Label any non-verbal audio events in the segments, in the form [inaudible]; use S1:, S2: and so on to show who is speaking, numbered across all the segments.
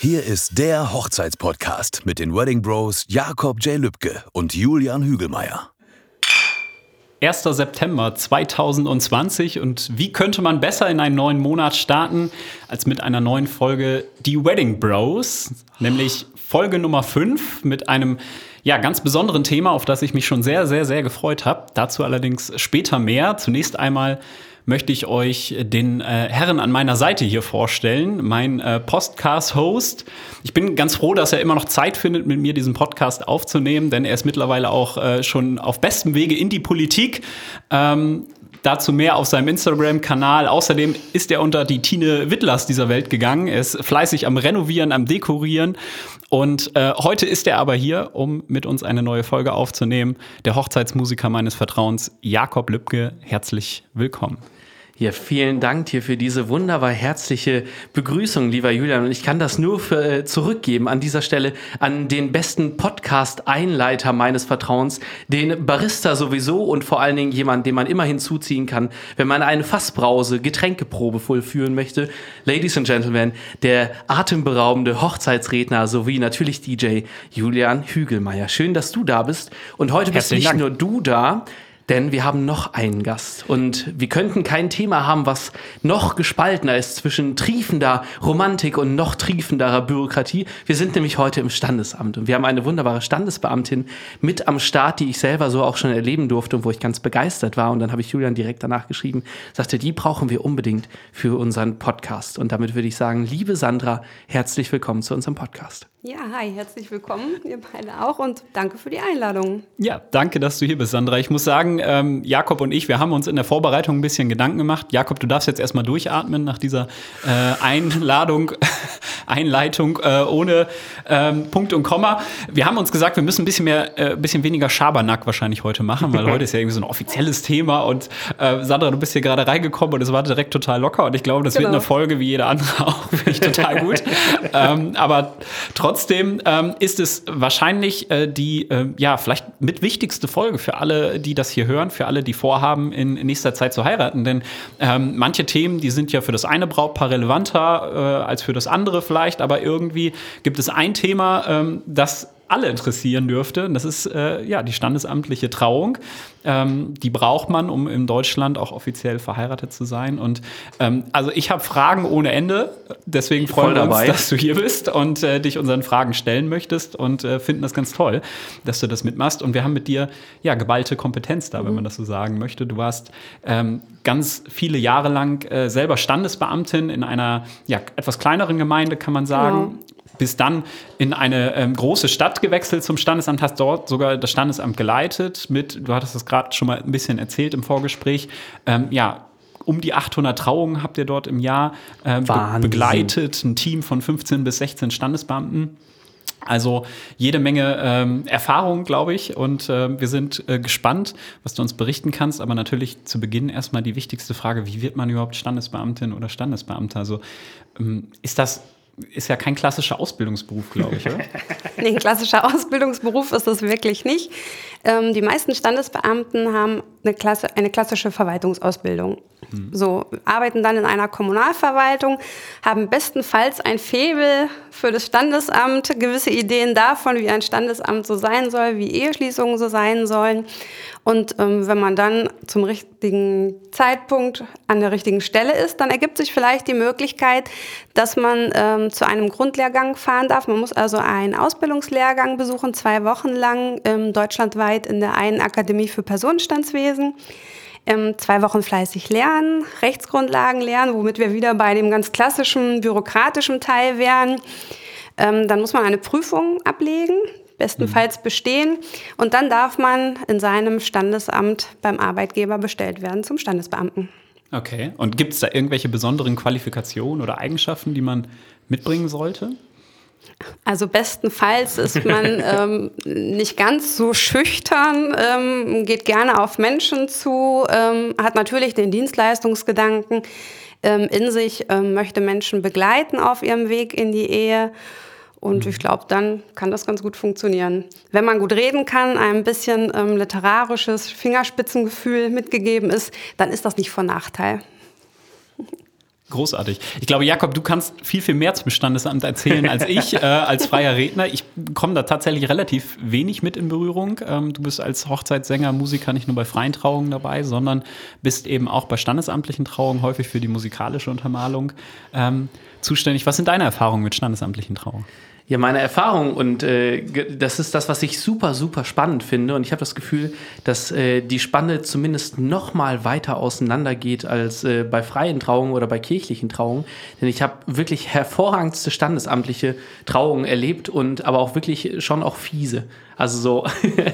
S1: Hier ist der Hochzeitspodcast mit den Wedding Bros Jakob J. Lübke und Julian Hügelmeier.
S2: 1. September 2020 und wie könnte man besser in einen neuen Monat starten als mit einer neuen Folge Die Wedding Bros, nämlich Folge Nummer 5 mit einem ja, ganz besonderen Thema, auf das ich mich schon sehr, sehr, sehr gefreut habe. Dazu allerdings später mehr. Zunächst einmal möchte ich euch den äh, Herren an meiner Seite hier vorstellen, mein äh, Podcast-Host. Ich bin ganz froh, dass er immer noch Zeit findet, mit mir diesen Podcast aufzunehmen, denn er ist mittlerweile auch äh, schon auf bestem Wege in die Politik. Ähm, Dazu mehr auf seinem Instagram-Kanal. Außerdem ist er unter die Tine Wittlers dieser Welt gegangen. Er ist fleißig am Renovieren, am Dekorieren. Und äh, heute ist er aber hier, um mit uns eine neue Folge aufzunehmen. Der Hochzeitsmusiker meines Vertrauens, Jakob Lübke. Herzlich willkommen.
S3: Ja, vielen Dank dir für diese wunderbar herzliche Begrüßung, lieber Julian. Und ich kann das nur für, äh, zurückgeben an dieser Stelle an den besten Podcast-Einleiter meines Vertrauens, den Barista sowieso und vor allen Dingen jemand, den man immer hinzuziehen kann, wenn man eine Fassbrause, Getränkeprobe vollführen möchte. Ladies and Gentlemen, der atemberaubende Hochzeitsredner sowie natürlich DJ Julian Hügelmeier. Schön, dass du da bist. Und heute bist nicht Dank. nur du da, denn wir haben noch einen Gast und wir könnten kein Thema haben, was noch gespaltener ist zwischen triefender Romantik und noch triefenderer Bürokratie. Wir sind nämlich heute im Standesamt und wir haben eine wunderbare Standesbeamtin mit am Start, die ich selber so auch schon erleben durfte und wo ich ganz begeistert war. Und dann habe ich Julian direkt danach geschrieben, sagte, die brauchen wir unbedingt für unseren Podcast. Und damit würde ich sagen, liebe Sandra, herzlich willkommen zu unserem Podcast.
S4: Ja, hi, herzlich willkommen, ihr beide auch und danke für die Einladung.
S2: Ja, danke, dass du hier bist, Sandra. Ich muss sagen, ähm, Jakob und ich, wir haben uns in der Vorbereitung ein bisschen Gedanken gemacht. Jakob, du darfst jetzt erstmal durchatmen nach dieser äh, Einladung, [laughs] Einleitung äh, ohne ähm, Punkt und Komma. Wir haben uns gesagt, wir müssen ein bisschen mehr, äh, bisschen weniger Schabernack wahrscheinlich heute machen, weil heute ist ja irgendwie so ein offizielles Thema und äh, Sandra, du bist hier gerade reingekommen und es war direkt total locker und ich glaube, das genau. wird eine Folge wie jede andere [laughs] auch, finde ich total gut. [laughs] ähm, aber trotzdem Trotzdem ähm, ist es wahrscheinlich äh, die, äh, ja, vielleicht mit wichtigste Folge für alle, die das hier hören, für alle, die vorhaben, in, in nächster Zeit zu heiraten. Denn ähm, manche Themen, die sind ja für das eine Brautpaar relevanter äh, als für das andere vielleicht, aber irgendwie gibt es ein Thema, ähm, das alle interessieren dürfte. Das ist äh, ja die standesamtliche Trauung. Ähm, die braucht man, um in Deutschland auch offiziell verheiratet zu sein. Und ähm, also ich habe Fragen ohne Ende. Deswegen freuen wir uns, dass du hier bist und äh, dich unseren Fragen stellen möchtest und äh, finden das ganz toll, dass du das mitmachst. Und wir haben mit dir ja geballte Kompetenz da, mhm. wenn man das so sagen möchte. Du warst ähm, ganz viele Jahre lang äh, selber Standesbeamtin in einer ja, etwas kleineren Gemeinde, kann man sagen. Bist dann in eine ähm, große Stadt gewechselt zum Standesamt, hast dort sogar das Standesamt geleitet mit, du hattest das gerade schon mal ein bisschen erzählt im Vorgespräch, ähm, ja, um die 800 Trauungen habt ihr dort im Jahr äh, be begleitet, ein Team von 15 bis 16 Standesbeamten. Also jede Menge ähm, Erfahrung, glaube ich. Und äh, wir sind äh, gespannt, was du uns berichten kannst. Aber natürlich zu Beginn erstmal die wichtigste Frage, wie wird man überhaupt Standesbeamtin oder Standesbeamter? Also ähm, ist das ist ja kein klassischer Ausbildungsberuf, glaube ich, oder? [laughs]
S4: nee, ein klassischer Ausbildungsberuf ist es wirklich nicht. Ähm, die meisten Standesbeamten haben eine, Klasse, eine klassische Verwaltungsausbildung. Hm. So, arbeiten dann in einer Kommunalverwaltung, haben bestenfalls ein Faible für das Standesamt, gewisse Ideen davon, wie ein Standesamt so sein soll, wie Eheschließungen so sein sollen und ähm, wenn man dann zum richtigen Zeitpunkt an der richtigen Stelle ist, dann ergibt sich vielleicht die Möglichkeit, dass man ähm, zu einem Grundlehrgang fahren darf. Man muss also einen Ausbildungslehrgang besuchen, zwei Wochen lang ähm, deutschlandweit in der einen Akademie für Personenstandswesen. Ähm, zwei Wochen fleißig lernen, Rechtsgrundlagen lernen, womit wir wieder bei dem ganz klassischen bürokratischen Teil wären. Ähm, dann muss man eine Prüfung ablegen bestenfalls mhm. bestehen. Und dann darf man in seinem Standesamt beim Arbeitgeber bestellt werden zum Standesbeamten.
S2: Okay. Und gibt es da irgendwelche besonderen Qualifikationen oder Eigenschaften, die man mitbringen sollte?
S4: Also bestenfalls ist man [laughs] ähm, nicht ganz so schüchtern, ähm, geht gerne auf Menschen zu, ähm, hat natürlich den Dienstleistungsgedanken ähm, in sich, ähm, möchte Menschen begleiten auf ihrem Weg in die Ehe Und ich glaube, dann kann das ganz gut funktionieren. Wenn man gut reden kann, ein bisschen ähm, literarisches Fingerspitzengefühl mitgegeben ist, dann ist das nicht von Nachteil.
S2: Großartig. Ich glaube, Jakob, du kannst viel, viel mehr zum Standesamt erzählen als ich, [laughs] äh, als freier Redner. Ich komme da tatsächlich relativ wenig mit in Berührung. Ähm, du bist als Hochzeitssänger, Musiker nicht nur bei freien Trauungen dabei, sondern bist eben auch bei standesamtlichen Trauungen häufig für die musikalische Untermalung ähm, zuständig. Was sind deine Erfahrungen mit standesamtlichen Trauungen?
S3: Ja, meine Erfahrung und äh, das ist das, was ich super, super spannend finde. Und ich habe das Gefühl, dass äh, die Spanne zumindest noch mal weiter auseinander geht als äh, bei freien Trauungen oder bei kirchlichen Trauungen. Denn ich habe wirklich hervorragendste standesamtliche Trauungen erlebt und aber auch wirklich schon auch fiese. Also so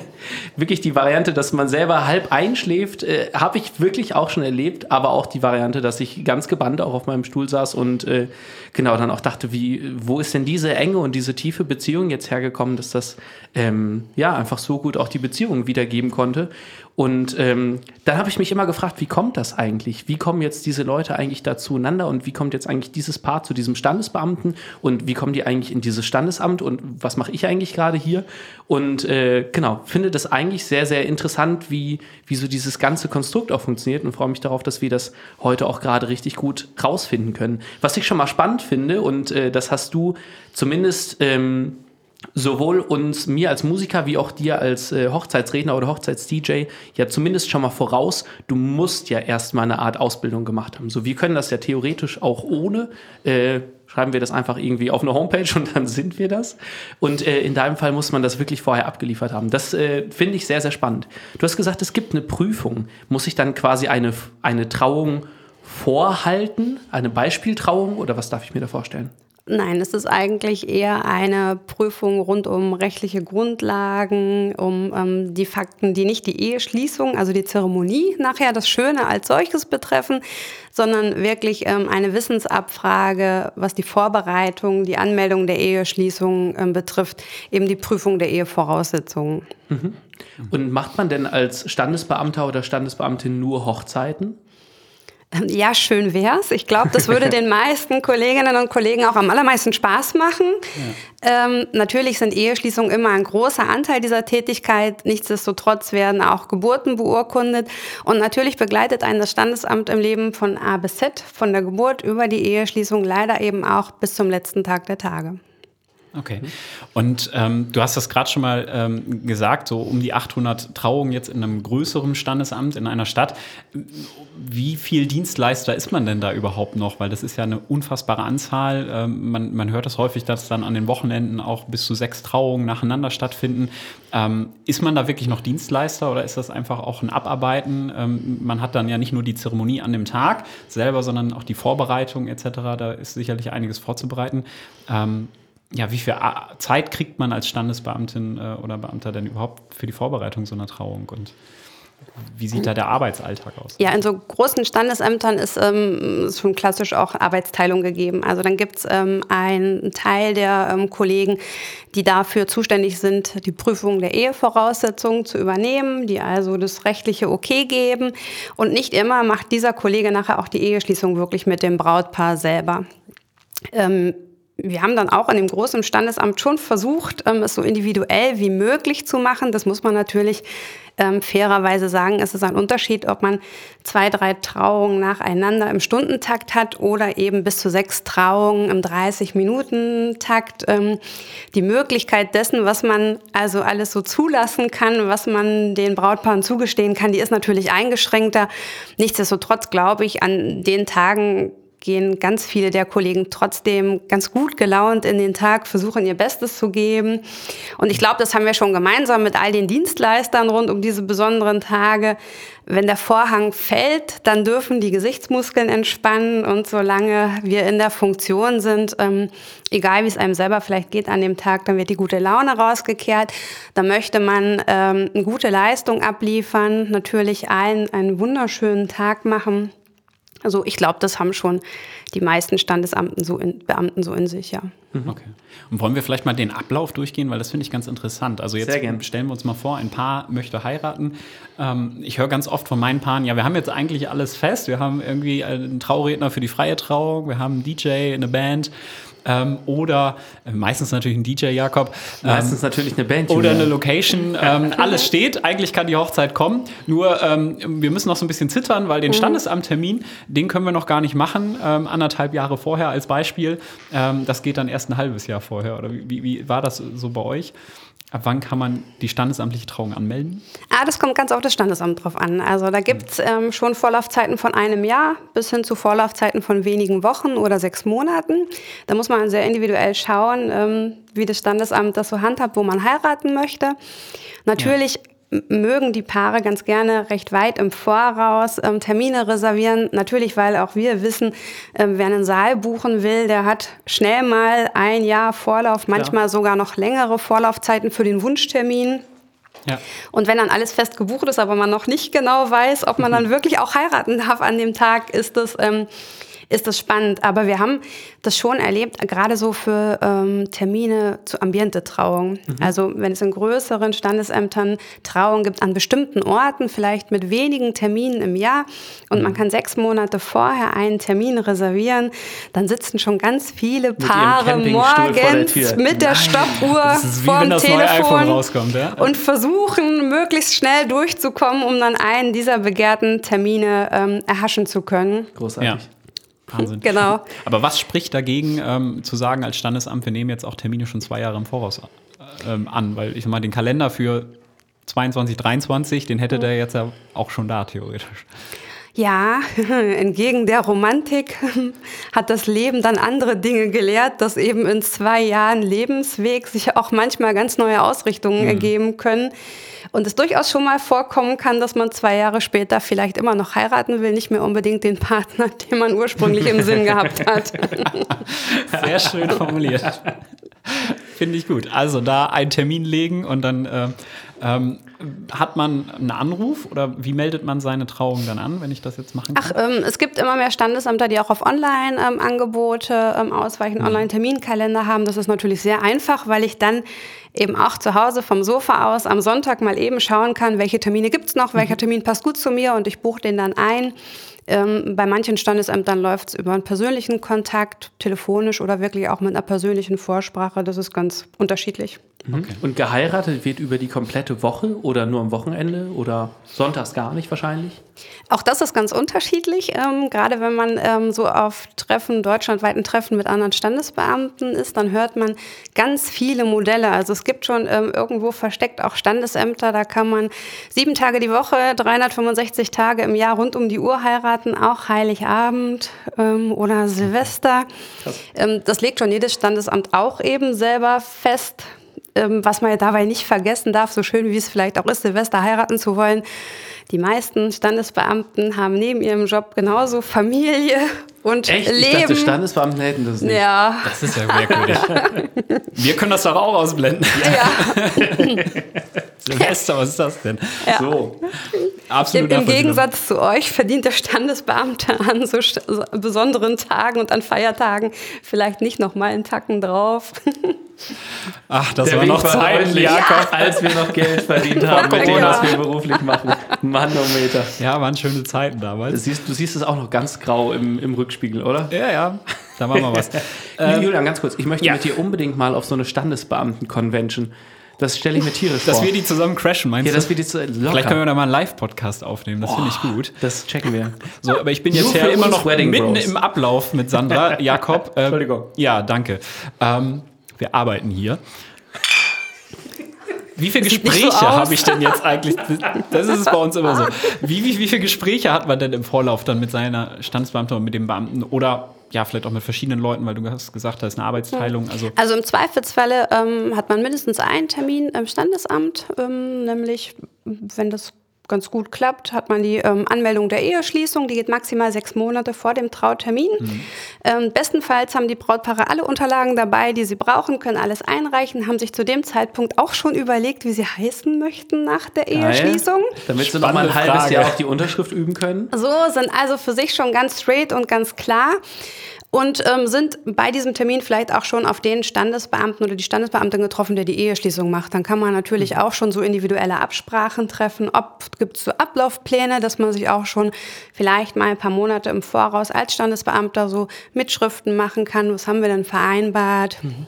S3: [laughs] wirklich die Variante, dass man selber halb einschläft, äh, habe ich wirklich auch schon erlebt, aber auch die Variante, dass ich ganz gebannt auch auf meinem Stuhl saß und äh, genau dann auch dachte, wie, wo ist denn diese enge und diese tiefe Beziehung jetzt hergekommen, dass das ähm, ja einfach so gut auch die Beziehung wiedergeben konnte. Und ähm, dann habe ich mich immer gefragt, wie kommt das eigentlich? Wie kommen jetzt diese Leute eigentlich da zueinander und wie kommt jetzt eigentlich dieses Paar zu diesem Standesbeamten und wie kommen die eigentlich in dieses Standesamt und was mache ich eigentlich gerade hier? Und äh, genau, finde das eigentlich sehr, sehr interessant, wie, wie so dieses ganze Konstrukt auch funktioniert und freue mich darauf, dass wir das heute auch gerade richtig gut rausfinden können. Was ich schon mal spannend finde und äh, das hast du zumindest ähm, sowohl uns, mir als Musiker, wie auch dir als äh, Hochzeitsredner oder Hochzeits-DJ ja zumindest schon mal voraus, du musst ja erstmal eine Art Ausbildung gemacht haben. So, wir können das ja theoretisch auch ohne. Äh, schreiben wir das einfach irgendwie auf eine Homepage [laughs] und dann sind wir das. Und äh, in deinem Fall muss man das wirklich vorher abgeliefert haben. Das äh, finde ich sehr, sehr spannend. Du hast gesagt, es gibt eine Prüfung. Muss ich dann quasi eine, eine Trauung vorhalten, eine Beispieltrauung oder was darf ich mir da vorstellen?
S4: Nein, es ist eigentlich eher eine Prüfung rund um rechtliche Grundlagen, um ähm, die Fakten, die nicht die Eheschließung, also die Zeremonie nachher das Schöne als solches betreffen, sondern wirklich ähm, eine Wissensabfrage, was die Vorbereitung, die Anmeldung der Eheschließung ähm, betrifft, eben die Prüfung der Ehevoraussetzungen.
S3: Mhm. Und macht man denn als Standesbeamter oder Standesbeamtin nur Hochzeiten?
S4: Ja, schön wär's. Ich glaube, das würde [laughs] den meisten Kolleginnen und Kollegen auch am allermeisten Spaß machen. Ja. Ähm, natürlich sind Eheschließungen immer ein großer Anteil dieser Tätigkeit. Nichtsdestotrotz werden auch Geburten beurkundet. Und natürlich begleitet einen das Standesamt im Leben von A bis Z, von der Geburt über die Eheschließung leider eben auch bis zum letzten Tag der Tage.
S2: Okay. Und ähm, du hast das gerade schon mal ähm, gesagt, so um die 800 Trauungen jetzt in einem größeren Standesamt in einer Stadt. Wie viel Dienstleister ist man denn da überhaupt noch? Weil das ist ja eine unfassbare Anzahl. Ähm, man, man hört das häufig, dass dann an den Wochenenden auch bis zu sechs Trauungen nacheinander stattfinden. Ähm, ist man da wirklich noch Dienstleister oder ist das einfach auch ein Abarbeiten? Ähm, man hat dann ja nicht nur die Zeremonie an dem Tag selber, sondern auch die Vorbereitung etc. Da ist sicherlich einiges vorzubereiten. Ja, wie viel Zeit kriegt man als Standesbeamtin äh, oder Beamter denn überhaupt für die Vorbereitung so einer Trauung und wie sieht da der Arbeitsalltag aus?
S4: Ja, in so großen Standesämtern ist, ähm, schon klassisch auch Arbeitsteilung gegeben. Also dann gibt es ähm, einen Teil der ähm, Kollegen, die dafür zuständig sind, die Prüfung der Ehevoraussetzungen zu übernehmen, die also das rechtliche Okay geben. Und nicht immer macht dieser Kollege nachher auch die Eheschließung wirklich mit dem Brautpaar selber. Ähm, wir haben dann auch an dem großen Standesamt schon versucht, ähm, es so individuell wie möglich zu machen. Das muss man natürlich ähm, fairerweise sagen. Es ist ein Unterschied, ob man zwei, drei Trauungen nacheinander im Stundentakt hat oder eben bis zu sechs Trauungen im 30-Minuten-Takt. Ähm, die Möglichkeit dessen, was man also alles so zulassen kann, was man den Brautpaaren zugestehen kann, die ist natürlich eingeschränkter. Nichtsdestotrotz glaube ich, an den Tagen gehen ganz viele der Kollegen trotzdem ganz gut gelaunt in den Tag, versuchen ihr Bestes zu geben. Und ich glaube, das haben wir schon gemeinsam mit all den Dienstleistern rund um diese besonderen Tage. Wenn der Vorhang fällt, dann dürfen die Gesichtsmuskeln entspannen und solange wir in der Funktion sind, ähm, egal wie es einem selber vielleicht geht an dem Tag, dann wird die gute Laune rausgekehrt. Da möchte man ähm, eine gute Leistung abliefern, natürlich allen einen wunderschönen Tag machen. Also ich glaube, das haben schon die meisten Standesamten so in, Beamten so in sich, ja.
S2: Mhm. Okay. Und wollen wir vielleicht mal den Ablauf durchgehen, weil das finde ich ganz interessant. Also jetzt stellen wir uns mal vor, ein Paar möchte heiraten. Ähm, ich höre ganz oft von meinen Paaren, ja, wir haben jetzt eigentlich alles fest. Wir haben irgendwie einen Trauredner für die freie Trauung, wir haben einen DJ, eine Band. Ähm, oder äh, meistens natürlich ein DJ Jakob. Ähm,
S3: Meistens natürlich eine Band.
S2: oder eine Location. Ähm, [laughs] alles steht. Eigentlich kann die Hochzeit kommen. Nur ähm, wir müssen noch so ein bisschen zittern, weil den Standesamttermin, den können wir noch gar nicht machen. Ähm, anderthalb Jahre vorher als Beispiel. Ähm, das geht dann erst ein halbes Jahr vorher. Oder wie, wie, wie war das so bei euch? Ab wann kann man die standesamtliche Trauung anmelden?
S4: Ah, das kommt ganz auf das Standesamt drauf an. Also da gibt es ähm, schon Vorlaufzeiten von einem Jahr bis hin zu Vorlaufzeiten von wenigen Wochen oder sechs Monaten. Da muss man sehr individuell schauen, ähm, wie das Standesamt das so handhabt, wo man heiraten möchte. Natürlich m- mögen die Paare ganz gerne recht weit im Voraus ähm, Termine reservieren. Natürlich, weil auch wir wissen, ähm, wer einen Saal buchen will, der hat schnell mal ein Jahr Vorlauf, manchmal sogar noch längere Vorlaufzeiten für den Wunschtermin.
S2: Ja.
S4: Und wenn dann alles fest gebucht ist, aber man noch nicht genau weiß, ob man dann [laughs] wirklich auch heiraten darf an dem Tag, ist das, ähm, ist das spannend. Aber wir haben das schon erlebt, gerade so für ähm, Termine zu Ambiente-Trauung. Also wenn es in größeren Standesämtern Trauung gibt an bestimmten Orten, vielleicht mit wenigen Terminen im Jahr und man kann sechs Monate vorher einen Termin reservieren, dann sitzen schon ganz viele Paare
S3: der
S4: morgens
S3: Tür.
S4: mit der
S3: Nein.
S4: Stoppuhr vorm Telefon
S2: iPhone rauskommt, ja?
S4: und versuchen, möglichst schnell durchzukommen, um dann einen dieser begehrten Termine ähm, erhaschen zu können.
S3: Großartig.
S2: Ja. Wahnsinn.
S4: Genau.
S2: Aber was spricht dagegen, ähm, zu sagen als Standesamt, wir nehmen jetzt auch Termine schon zwei Jahre im Voraus ähm, an? Weil ich mal, den Kalender für 22, 23, den hätte der jetzt ja auch schon da, theoretisch.
S4: Ja, [laughs] entgegen der Romantik [laughs] hat das Leben dann andere Dinge gelehrt, dass eben in zwei Jahren Lebensweg sich auch manchmal ganz neue Ausrichtungen ergeben können. Und es durchaus schon mal vorkommen kann, dass man zwei Jahre später vielleicht immer noch heiraten will, nicht mehr unbedingt den Partner, [laughs] den man ursprünglich im Sinn gehabt hat.
S2: Sehr schön formuliert. Finde ich gut. Also da einen Termin legen und dann äh, ähm, hat man einen Anruf oder wie meldet man seine Trauung dann an, wenn ich das jetzt machen kann?
S4: Ach, ähm, es gibt immer mehr Standesämter, die auch auf Online-Angebote ähm, ausweichen, Online-Terminkalender haben. Das ist natürlich sehr einfach, weil ich dann eben auch zu Hause vom Sofa aus am Sonntag mal eben schauen kann, welche Termine gibt's noch, welcher Termin passt gut zu mir und ich buche den dann ein. Ähm, bei manchen Standesämtern läuft es über einen persönlichen Kontakt, telefonisch oder wirklich auch mit einer persönlichen Vorsprache. Das ist ganz unterschiedlich.
S3: Und geheiratet wird über die komplette Woche oder nur am Wochenende oder sonntags gar nicht wahrscheinlich?
S4: Auch das ist ganz unterschiedlich. Ähm, gerade wenn man ähm, so auf Treffen, deutschlandweiten Treffen mit anderen Standesbeamten ist, dann hört man ganz viele Modelle. Also es gibt schon ähm, irgendwo versteckt auch Standesämter, da kann man sieben Tage die Woche, 365 Tage im Jahr rund um die Uhr heiraten, auch Heiligabend ähm, oder Silvester. Ähm, das legt schon jedes Standesamt auch eben selber fest. Ähm, was man dabei nicht vergessen darf, so schön wie es vielleicht auch ist, Silvester heiraten zu wollen. Die meisten Standesbeamten haben neben ihrem Job genauso Familie und
S3: Echt? Ich
S4: Leben.
S3: dachte, Standesbeamten hätten das nicht.
S4: ja,
S2: Das ist ja merkwürdig. [laughs] Wir können das doch auch ausblenden.
S4: ja. [laughs]
S2: Silvester, was ist das denn?
S3: So.
S2: Absolut
S4: Im, Im. Gegensatz zu euch verdient der Standesbeamte an so, so besonderen Tagen und an Feiertagen vielleicht nicht noch mal einen Tacken drauf. [laughs]
S2: Ach, das
S3: Der
S2: war noch
S3: deutlich,
S2: Jakob.
S3: als wir noch Geld verdient haben mit dem,
S4: Ja.
S3: was wir beruflich machen. Manometer.
S2: Ja, waren schöne Zeiten damals.
S3: Du siehst, du siehst es auch noch ganz grau im, im Rückspiegel, oder?
S2: Ja, ja, da machen wir was. [laughs]
S3: Äh, Julian, ganz kurz. Ich möchte
S2: ja.
S3: mit dir unbedingt mal auf so eine Standesbeamten-Convention. Das stelle ich mir tierisch
S2: Dass
S3: vor.
S2: wir die zusammen crashen, meinst
S3: ja,
S2: du?
S3: das wird jetzt äh, locker.
S2: Vielleicht können wir da mal einen Live-Podcast aufnehmen, das finde ich gut.
S3: Das checken wir.
S2: So, aber ich bin jetzt ja immer noch
S3: Wedding
S2: mitten
S3: Bros.
S2: im Ablauf mit Sandra. [laughs] Jakob. Äh,
S3: Entschuldigung.
S2: Ja, danke. Ähm, wir arbeiten hier. Wie viele
S4: so
S2: Gespräche
S4: aus.
S2: habe ich denn jetzt eigentlich? Das ist es bei uns immer so. Wie, wie, wie viele Gespräche hat man denn im Vorlauf dann mit seiner Standesbeamten und mit dem Beamten oder ja, vielleicht auch mit verschiedenen Leuten, weil du hast gesagt, da ist eine Arbeitsteilung. Also
S4: Also im Zweifelsfalle ähm, hat man mindestens einen Termin im Standesamt, ähm, nämlich wenn das ganz gut klappt, hat man die ähm, Anmeldung der Eheschließung, die geht maximal sechs Monate vor dem Trautermin. Ähm, bestenfalls haben die Brautpaare alle Unterlagen dabei, die sie brauchen, können alles einreichen, haben sich zu dem Zeitpunkt auch schon überlegt, wie sie heißen möchten nach der Eheschließung.
S3: Damit sie noch mal ein halbes
S2: Frage.
S3: Jahr auf die Unterschrift üben können.
S4: So sind also für sich schon ganz straight und ganz klar. Und ähm, sind bei diesem Termin vielleicht auch schon auf den Standesbeamten oder die Standesbeamtin getroffen, der die Eheschließung macht. Dann kann man natürlich auch schon so individuelle Absprachen treffen. Ob gibt es so Ablaufpläne, dass man sich auch schon vielleicht mal ein paar Monate im Voraus als Standesbeamter so Mitschriften machen kann. Was haben wir denn vereinbart? Mhm.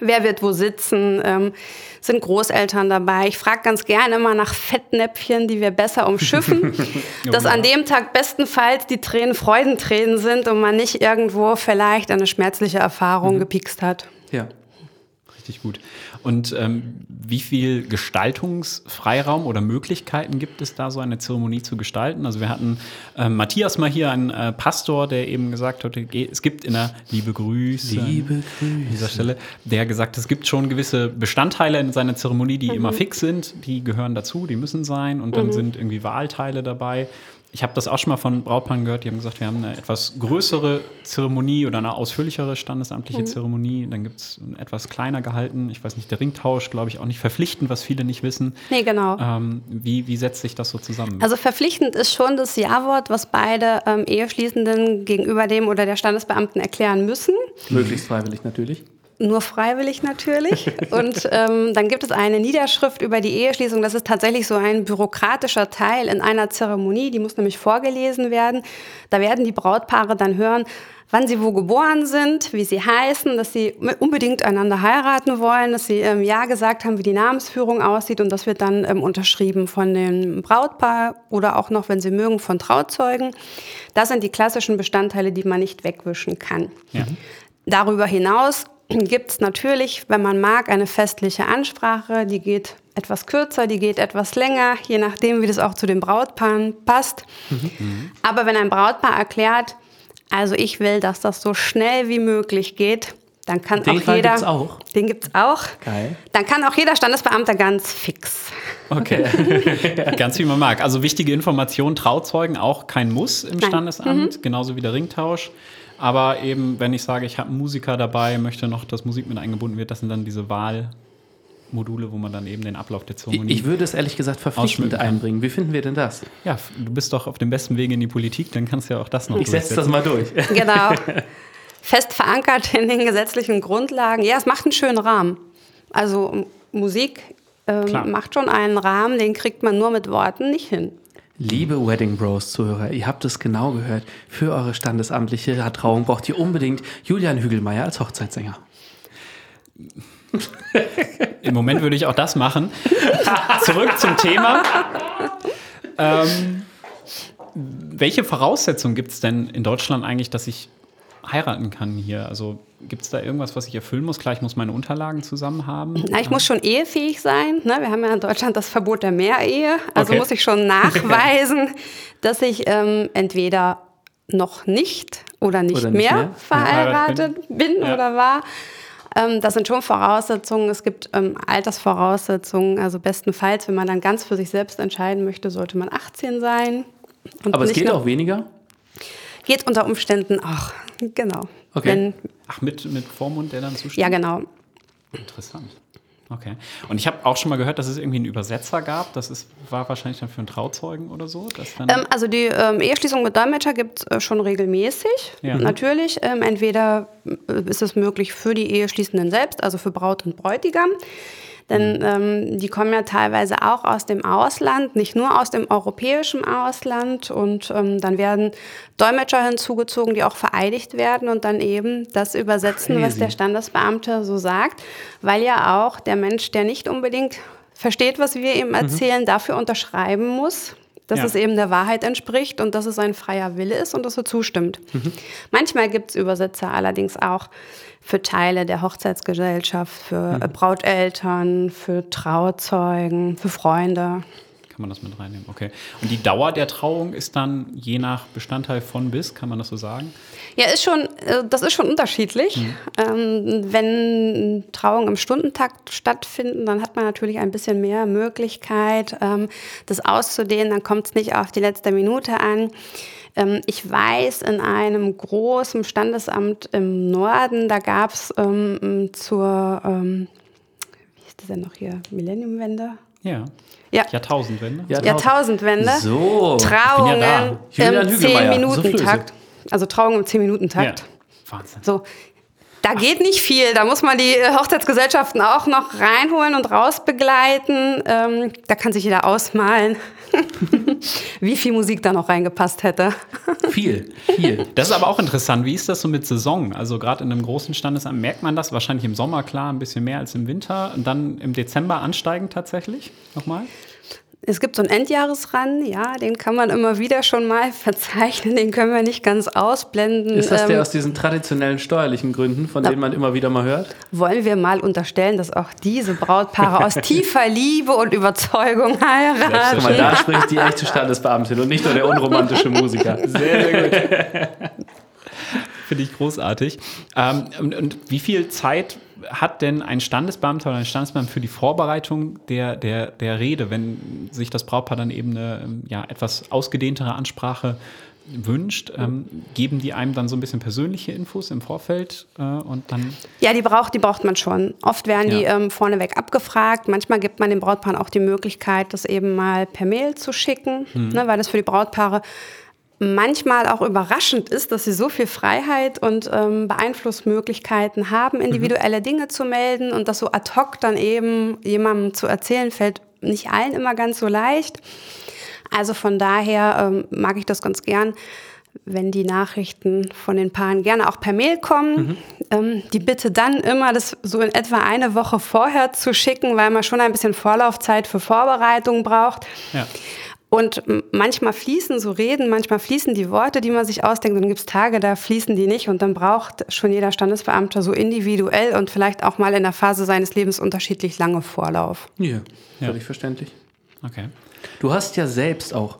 S4: Wer wird wo sitzen? Ähm, sind Großeltern dabei? Ich frage ganz gerne immer nach Fettnäpfchen, die wir besser umschiffen. [laughs] dass an dem Tag bestenfalls die Tränen Freudentränen sind und man nicht irgendwo vielleicht eine schmerzliche Erfahrung mhm. gepikst hat.
S2: Ja, richtig gut. Und ähm, wie viel Gestaltungsfreiraum oder Möglichkeiten gibt es da, so eine Zeremonie zu gestalten? Also wir hatten äh, Matthias mal hier, einen äh, Pastor, der eben gesagt hat, es gibt in der Liebe Grüße,
S3: Liebe Grüße. an
S2: dieser Stelle, der gesagt, es gibt schon gewisse Bestandteile in seiner Zeremonie, die mhm. immer fix sind, die gehören dazu, die müssen sein und dann mhm. sind irgendwie Wahlteile dabei ich habe das auch schon mal von Brautpaaren gehört, die haben gesagt, wir haben eine etwas größere Zeremonie oder eine ausführlichere standesamtliche mhm. Zeremonie. Dann gibt es etwas kleiner gehalten. Ich weiß nicht, der Ringtausch, glaube ich, auch nicht verpflichtend, was viele nicht wissen.
S4: Nee, genau.
S2: Ähm, wie, wie setzt sich das so zusammen?
S4: Also verpflichtend ist schon das Ja-Wort, was beide ähm, Eheschließenden gegenüber dem oder der Standesbeamten erklären müssen.
S3: Möglichst freiwillig natürlich.
S4: Nur freiwillig natürlich. [laughs] Und ähm, dann gibt es eine Niederschrift über die Eheschließung. Das ist tatsächlich so ein bürokratischer Teil in einer Zeremonie. Die muss nämlich vorgelesen werden. Da werden die Brautpaare dann hören, wann sie wo geboren sind, wie sie heißen, dass sie unbedingt einander heiraten wollen, dass sie ähm, Ja gesagt haben, wie die Namensführung aussieht. Und das wird dann ähm, unterschrieben von dem Brautpaar oder auch noch, wenn sie mögen, von Trauzeugen. Das sind die klassischen Bestandteile, die man nicht wegwischen kann. Ja. Darüber hinaus gibt es natürlich, wenn man mag, eine festliche Ansprache, die geht etwas kürzer, die geht etwas länger, je nachdem, wie das auch zu den Brautpaaren passt. Mhm. Aber wenn ein Brautpaar erklärt, also ich will, dass das so schnell wie möglich geht, dann kann
S3: den
S4: auch Fall jeder.
S3: Gibt's auch.
S4: Den gibt es auch.
S3: Geil.
S4: Dann kann auch jeder Standesbeamter ganz fix.
S2: Okay. [laughs] ganz wie man mag. Also wichtige Informationen, Trauzeugen auch kein Muss im Nein. Standesamt, mhm. genauso wie der Ringtausch. Aber eben, wenn ich sage, ich habe einen Musiker dabei, möchte noch, dass Musik mit eingebunden wird, das sind dann diese Wahlmodule, wo man dann eben den Ablauf der Zeremonie.
S3: Ich, ich würde es ehrlich gesagt verpflichtend einbringen. Wie finden wir denn das?
S2: Ja, du bist doch auf dem besten Weg in die Politik, dann kannst du ja auch das noch
S3: Ich setze das mal durch.
S4: Genau. [laughs] Fest verankert in den gesetzlichen Grundlagen. Ja, es macht einen schönen Rahmen. Also Musik ähm, macht schon einen Rahmen, den kriegt man nur mit Worten nicht hin.
S3: Liebe Wedding Bros Zuhörer, ihr habt es genau gehört. Für eure standesamtliche Trauung braucht ihr unbedingt Julian Hügelmeier als Hochzeitssänger.
S2: Im Moment würde ich auch das machen. Zurück zum Thema. Ähm, welche Voraussetzungen gibt es denn in Deutschland eigentlich, dass ich heiraten kann hier? Also gibt es da irgendwas, was ich erfüllen muss? Klar, ich muss meine Unterlagen zusammen haben.
S4: Na, ich muss schon ehefähig sein. Ne? Wir haben ja in Deutschland das Verbot der Mehrehe. Also okay. muss ich schon [laughs] nachweisen, dass ich ähm, entweder noch nicht oder nicht, oder nicht mehr, mehr, verheiratet bin, bin ja. oder war. Ähm, das sind schon Voraussetzungen. Es gibt ähm, Altersvoraussetzungen. Also bestenfalls, wenn man dann ganz für sich selbst entscheiden möchte, sollte man 18 sein.
S3: Aber es geht auch weniger?
S4: Geht unter Umständen auch, genau.
S2: Okay. Wenn, Ach, mit, mit Vormund, der dann zustimmt?
S4: Ja, genau.
S2: Interessant. Okay. Und ich habe auch schon mal gehört, dass es irgendwie einen Übersetzer gab. Das ist, war wahrscheinlich dann für einen Trauzeugen oder so?
S4: Ähm, also die ähm, Eheschließung mit Dolmetscher gibt es äh, schon regelmäßig. Ja. Natürlich. Ähm, entweder äh, ist es möglich für die Eheschließenden selbst, also für Braut und Bräutigam. Denn ähm, die kommen ja teilweise auch aus dem Ausland, nicht nur aus dem europäischen Ausland. Und ähm, dann werden Dolmetscher hinzugezogen, die auch vereidigt werden und dann eben das übersetzen, Crazy. was der Standesbeamte so sagt. Weil ja auch der Mensch, der nicht unbedingt versteht, was wir ihm mhm. erzählen, mhm. dafür unterschreiben muss, dass ja. es eben der Wahrheit entspricht und dass es ein freier Wille ist und dass er zustimmt. Mhm. Manchmal gibt es Übersetzer allerdings auch für Teile der Hochzeitsgesellschaft, für mhm. Brauteltern, für Trauzeugen, für Freunde.
S2: Kann man das mit reinnehmen, okay. Und die Dauer der Trauung ist dann je nach Bestandteil von bis, kann man das so sagen?
S4: Ja, ist schon, äh, das ist schon unterschiedlich. Mhm. Ähm, wenn Trauungen im Stundentakt stattfinden, dann hat man natürlich ein bisschen mehr Möglichkeit, ähm, das auszudehnen. Dann kommt es nicht auf die letzte Minute an. Ähm, ich weiß, in einem großen Standesamt im Norden, da gab es ähm, zur, ähm, wie ist das denn noch hier, Millenniumwende?
S2: Ja. Ja. Jahrtausendwende.
S4: Jahrtausendwende.
S3: So.
S4: Trauungen ja im 10-Minuten-Takt. So also Trauungen im 10-Minuten-Takt. Ja.
S2: Wahnsinn.
S4: So, da geht nicht viel. Da muss man die äh, Hochzeitsgesellschaften auch noch reinholen und rausbegleiten. Ähm, da kann sich jeder ausmalen, [laughs] wie viel Musik da noch reingepasst hätte. [laughs]
S3: Viel, viel.
S2: Das ist aber auch interessant. Wie ist das so mit Saison? Also gerade in einem großen Standesamt merkt man das wahrscheinlich im Sommer klar ein bisschen mehr als im Winter und dann im Dezember ansteigend tatsächlich nochmal?
S4: Es gibt so einen Endjahresrun, ja, den kann man immer wieder schon mal [laughs] verzeichnen, den können wir nicht ganz ausblenden.
S3: Ist das der
S4: Ähm,
S3: aus diesen traditionellen steuerlichen Gründen, von denen man immer wieder mal hört?
S4: wollen wir mal unterstellen, dass auch diese Brautpaare aus [laughs] tiefer Liebe und Überzeugung
S3: Guck mal,
S4: heiraten?
S3: da spricht die echte Standesbeamtin und nicht nur der unromantische Musiker.
S2: Sehr, [laughs] sehr gut. Finde ich großartig. Ähm, und, und wie viel Zeit hat denn ein Standesbeamter oder ein Standesbeamter für die Vorbereitung der, der, der Rede, wenn sich das Brautpaar dann eben eine ähm, ja, etwas ausgedehntere Ansprache wünscht? Ähm, geben die einem dann so ein bisschen persönliche Infos im Vorfeld äh, und dann
S4: Ja, die braucht, die braucht man schon. Oft werden die
S2: Ja.
S4: ähm, vorneweg abgefragt. Manchmal gibt man den Brautpaaren auch die Möglichkeit, das eben mal per Mail zu schicken, ne, weil das für die Brautpaare manchmal auch überraschend ist, dass sie so viel Freiheit und ähm, Beeinflussmöglichkeiten haben, individuelle Dinge zu melden und das so ad hoc dann eben jemandem zu erzählen, fällt nicht allen immer ganz so leicht. Also von daher ähm, mag ich das ganz gern, wenn die Nachrichten von den Paaren gerne auch per Mail kommen. Ähm, die Bitte dann immer, das so in etwa eine Woche vorher zu schicken, weil man schon ein bisschen Vorlaufzeit für Vorbereitung braucht.
S2: ja.
S4: Und manchmal fließen so Reden, manchmal fließen die Worte, die man sich ausdenkt. Und dann gibt es Tage, da fließen die nicht. Und dann braucht schon jeder Standesbeamter so individuell und vielleicht auch mal in der Phase seines Lebens unterschiedlich lange Vorlauf.
S3: Ja, völlig verständlich.
S2: Okay.
S3: Du hast ja selbst auch.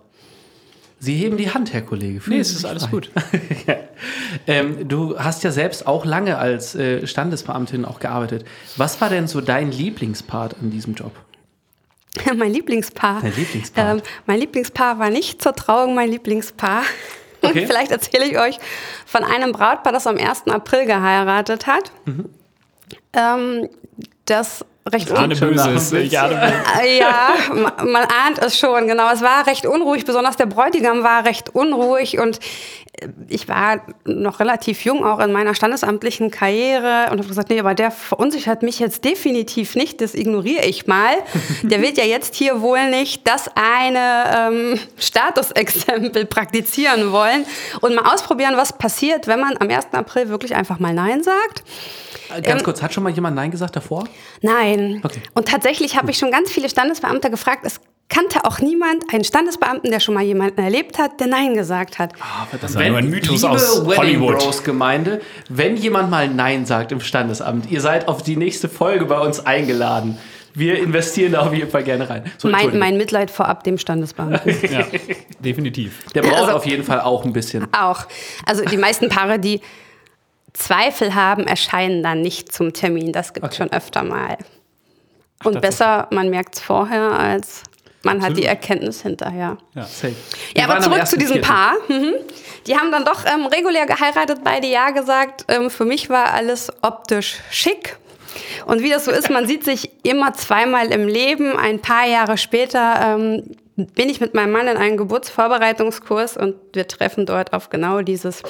S3: Sie heben die Hand, Herr Kollege.
S2: Nee, es ist alles
S3: frei.
S2: gut. [laughs]
S3: ja. ähm, du hast ja selbst auch lange als äh, Standesbeamtin auch gearbeitet. Was war denn so dein Lieblingspart an diesem Job?
S4: Mein Lieblingspaar.
S3: Dein Lieblingspaar.
S4: Ähm, mein Lieblingspaar war nicht zur Trauung mein Lieblingspaar. [laughs]
S3: Okay.
S4: Vielleicht erzähle ich euch von einem Brautpaar, das am 1. April geheiratet hat.
S3: Mhm.
S4: Ähm, das recht
S2: Böses. Böses.
S4: Äh, Ja, ma- man ahnt es schon, genau. Es war recht unruhig, besonders der Bräutigam war recht unruhig und äh, ich war noch relativ jung auch in meiner standesamtlichen Karriere und habe gesagt, nee, aber der verunsichert mich jetzt definitiv nicht, das ignoriere ich mal. [laughs] Der wird ja jetzt hier wohl nicht das eine ähm, Statusexempel praktizieren wollen und mal ausprobieren, was passiert, wenn man am 1. April wirklich einfach mal Nein sagt.
S3: Äh, Ganz
S4: Ähm,
S3: kurz, hat schon mal jemand Nein gesagt davor?
S4: Nein.
S3: Okay.
S4: Und tatsächlich habe ich schon ganz viele Standesbeamte gefragt. Es kannte auch niemand einen Standesbeamten, der schon mal jemanden erlebt hat, der Nein gesagt hat.
S2: Das war nur ein Mythos
S3: liebe
S2: aus
S3: Wedding
S2: Hollywood.
S3: Bros Gemeinde, wenn jemand mal Nein sagt im Standesamt, ihr seid auf die nächste Folge bei uns eingeladen. Wir investieren da auf jeden Fall gerne rein. So,
S4: Mein, mein Mitleid vorab dem Standesbeamten. [laughs]
S2: Ja, definitiv.
S3: Der braucht
S4: Also-
S3: auf jeden Fall auch ein bisschen.
S4: auch. Also die meisten Paare, die Zweifel haben, erscheinen dann nicht zum Termin. Das gibt
S3: Okay.
S4: schon öfter mal. Und
S2: tatsächlich.
S4: besser, man merkt es vorher, als man hat die
S2: Absolut.
S4: Erkenntnis hinterher.
S2: Ja.
S3: Safe. Wir
S4: Ja, aber zurück zu
S3: 1.4..
S4: diesem Paar. Mhm. Die haben dann doch ähm, regulär geheiratet, beide Ja gesagt. Ähm, für mich war alles optisch schick. Und wie das so ist, man sieht sich immer zweimal im Leben. Ein paar Jahre später ähm, bin ich mit meinem Mann in einem Geburtsvorbereitungskurs und wir treffen dort auf genau dieses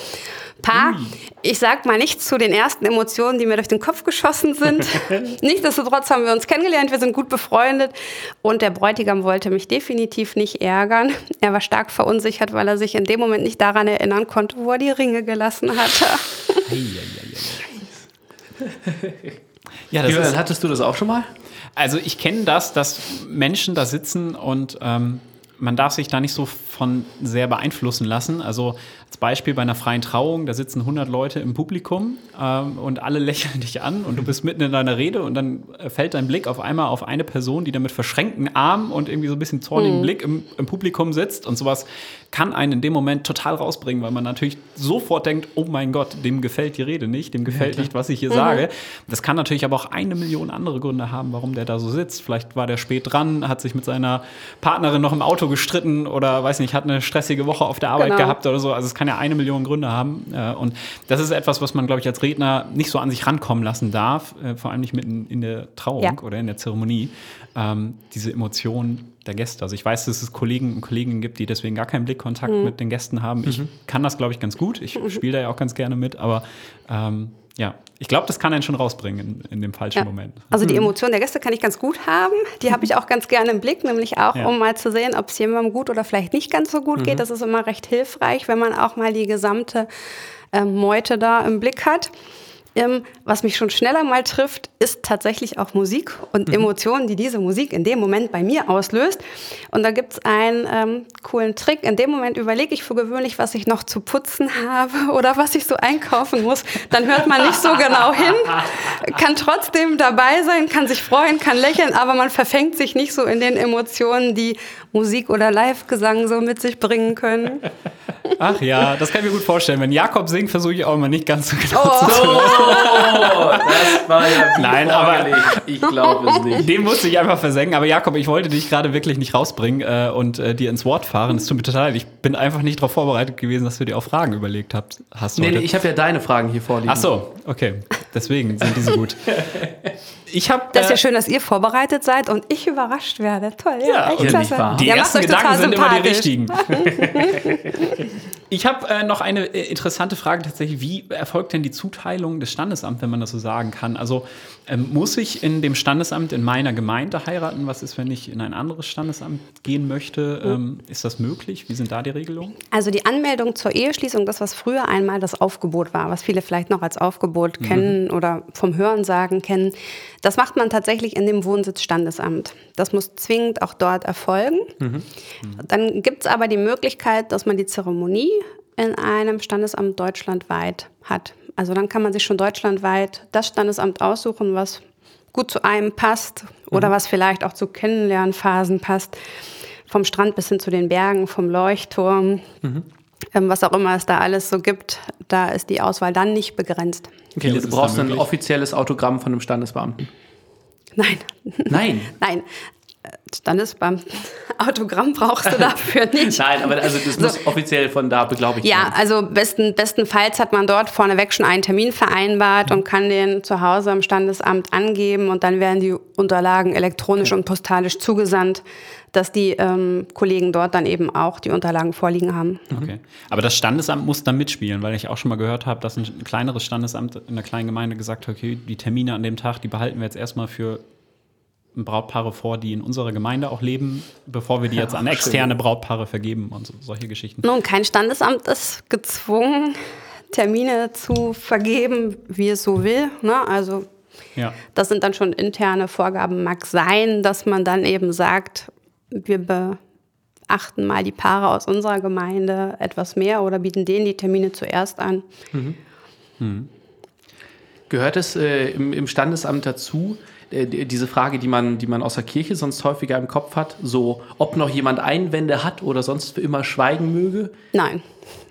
S4: Paar. Ich sag mal nichts zu den ersten Emotionen, die mir durch den Kopf geschossen sind. [laughs] Nichtsdestotrotz haben wir uns kennengelernt, wir sind gut befreundet und der Bräutigam wollte mich definitiv nicht ärgern. Er war stark verunsichert, weil er sich in dem Moment nicht daran erinnern konnte, wo er die Ringe gelassen hatte. [laughs]
S2: Ja, das
S3: Julian,
S2: ist,
S3: hattest du das auch schon mal?
S2: Also ich kenne das, dass Menschen da sitzen und ähm, man darf sich da nicht so von sehr beeinflussen lassen. Also als Beispiel bei einer freien Trauung, da sitzen 100 Leute im Publikum ähm, und alle [laughs] lächeln dich an und du bist mitten in deiner Rede und dann fällt dein Blick auf einmal auf eine Person, die da mit verschränkten Armen und irgendwie so ein bisschen zornigen Blick im, im Publikum sitzt und sowas kann einen in dem Moment total rausbringen, weil man natürlich sofort denkt, oh mein Gott, dem gefällt die Rede nicht, dem gefällt nicht, was ich hier sage. Das kann natürlich aber auch eine Million andere Gründe haben, warum der da so sitzt. Vielleicht war der spät dran, hat sich mit seiner Partnerin noch im Auto gestritten oder weiß nicht, hat eine stressige Woche auf der Arbeit
S4: Genau.
S2: gehabt oder so. Also es kann ja eine Million Gründe haben. Äh, Und das ist etwas, was man, glaube ich, als Redner nicht so an sich rankommen lassen darf, äh, vor allem nicht mitten in der Trauung
S4: Ja.
S2: oder in der Zeremonie. Ähm, diese Emotionen der Gäste. Also ich weiß, dass es Kollegen und Kolleginnen gibt, die deswegen gar keinen Blickkontakt mit den Gästen haben. Ich kann das, glaube ich, ganz gut. Ich spiele da ja auch ganz gerne mit, aber ähm, ja, ich glaube, das kann einen schon rausbringen in, in dem falschen
S4: Ja.
S2: Moment.
S4: Also die Emotionen der Gäste kann ich ganz gut haben. Die habe ich auch ganz gerne im Blick, nämlich auch,
S2: Ja.
S4: um mal zu sehen, ob es jemandem gut oder vielleicht nicht ganz so gut geht. Das ist immer recht hilfreich, wenn man auch mal die gesamte ähm, Meute da im Blick hat. Ähm, was mich schon schneller mal trifft, ist tatsächlich auch Musik und Emotionen, die diese Musik in dem Moment bei mir auslöst. Und da gibt es einen ähm, coolen Trick. In dem Moment überlege ich für gewöhnlich, was ich noch zu putzen habe [laughs] oder was ich so einkaufen muss. Dann hört man nicht so genau hin, kann trotzdem dabei sein, kann sich freuen, kann lächeln, aber man verfängt sich nicht so in den Emotionen, die Musik oder Live-Gesang so mit sich bringen können.
S2: Ach ja, das kann ich mir gut vorstellen. Wenn Jakob singt, versuche ich auch immer nicht ganz so genau
S4: Oh.
S2: zu
S3: Oh, das war ja
S2: Nein, aber-.
S3: Ich glaube es nicht.
S2: Den musste ich einfach versenken. Aber Jakob, ich wollte dich gerade wirklich nicht rausbringen äh, und äh, dir ins Wort fahren. Es tut mir total leid. Ich bin einfach nicht darauf vorbereitet gewesen, dass du dir auch Fragen überlegt habt, hast.
S3: Nee,
S2: heute.
S3: nee, ich habe ja deine Fragen hier vorliegen.
S2: Ach so, okay. Deswegen sind diese gut. Ich habe
S4: Das ist ja schön, dass ihr vorbereitet seid und ich überrascht werde. Toll, ja,
S2: Ja,
S4: echt klasse.
S2: Die
S4: macht
S2: ersten Gedanken sind immer die richtigen. [laughs] ich habe äh, noch eine äh, interessante Frage tatsächlich. Wie erfolgt denn die Zuteilung des Standesamts, wenn man das so sagen kann? Also ähm, muss ich in dem Standesamt in meiner Gemeinde heiraten? Was ist, wenn ich in ein anderes Standesamt gehen möchte? Ähm, ist das möglich? Wie sind da die Regelungen?
S4: Also die Anmeldung zur Eheschließung, das, was früher einmal das Aufgebot war, was viele vielleicht noch als Aufgebot kennen oder vom Hörensagen kennen, das macht man tatsächlich in dem Wohnsitzstandesamt. Das muss zwingend auch dort erfolgen. Dann gibt es aber die Möglichkeit, dass man die Zeremonie in einem Standesamt deutschlandweit hat. Also dann kann man sich schon deutschlandweit das Standesamt aussuchen, was gut zu einem passt oder was vielleicht auch zu Kennenlernphasen passt. Vom Strand bis hin zu den Bergen, vom Leuchtturm, ähm, was auch immer es da alles so gibt, da ist die Auswahl dann nicht begrenzt.
S3: Okay, du brauchst ein offizielles Autogramm von einem Standesbeamten.
S4: Nein,
S3: Nein. [laughs]
S4: nein. Äh, Standesbeamten, [laughs] Autogramm brauchst du dafür [laughs] nicht.
S3: Nein, aber also das muss offiziell von da beglaubigt
S4: Ja,
S3: werden.
S4: also besten, bestenfalls hat man dort vorneweg schon einen Termin vereinbart und kann den zu Hause im Standesamt angeben und dann werden die Unterlagen elektronisch und postalisch zugesandt, dass die ähm, Kollegen dort dann eben auch die Unterlagen vorliegen haben.
S2: Okay. Aber das Standesamt muss da mitspielen, weil ich auch schon mal gehört habe, dass ein kleineres Standesamt in einer kleinen Gemeinde gesagt hat, okay, die Termine an dem Tag, die behalten wir jetzt erstmal für Brautpaare vor, die in unserer Gemeinde auch leben, bevor wir die jetzt an externe Brautpaare vergeben und so, solche Geschichten.
S4: Nun, kein Standesamt ist gezwungen, Termine zu vergeben, wie es so will. Ne? Also
S2: Ja.
S4: das sind dann schon interne Vorgaben. Mag sein, dass man dann eben sagt, wir beachten mal die Paare aus unserer Gemeinde etwas mehr oder bieten denen die Termine zuerst an.
S3: Gehört es äh, im, im Standesamt dazu, diese Frage, die man, die man aus der Kirche sonst häufiger im Kopf hat, so ob noch jemand Einwände hat oder sonst für immer schweigen möge?
S4: Nein.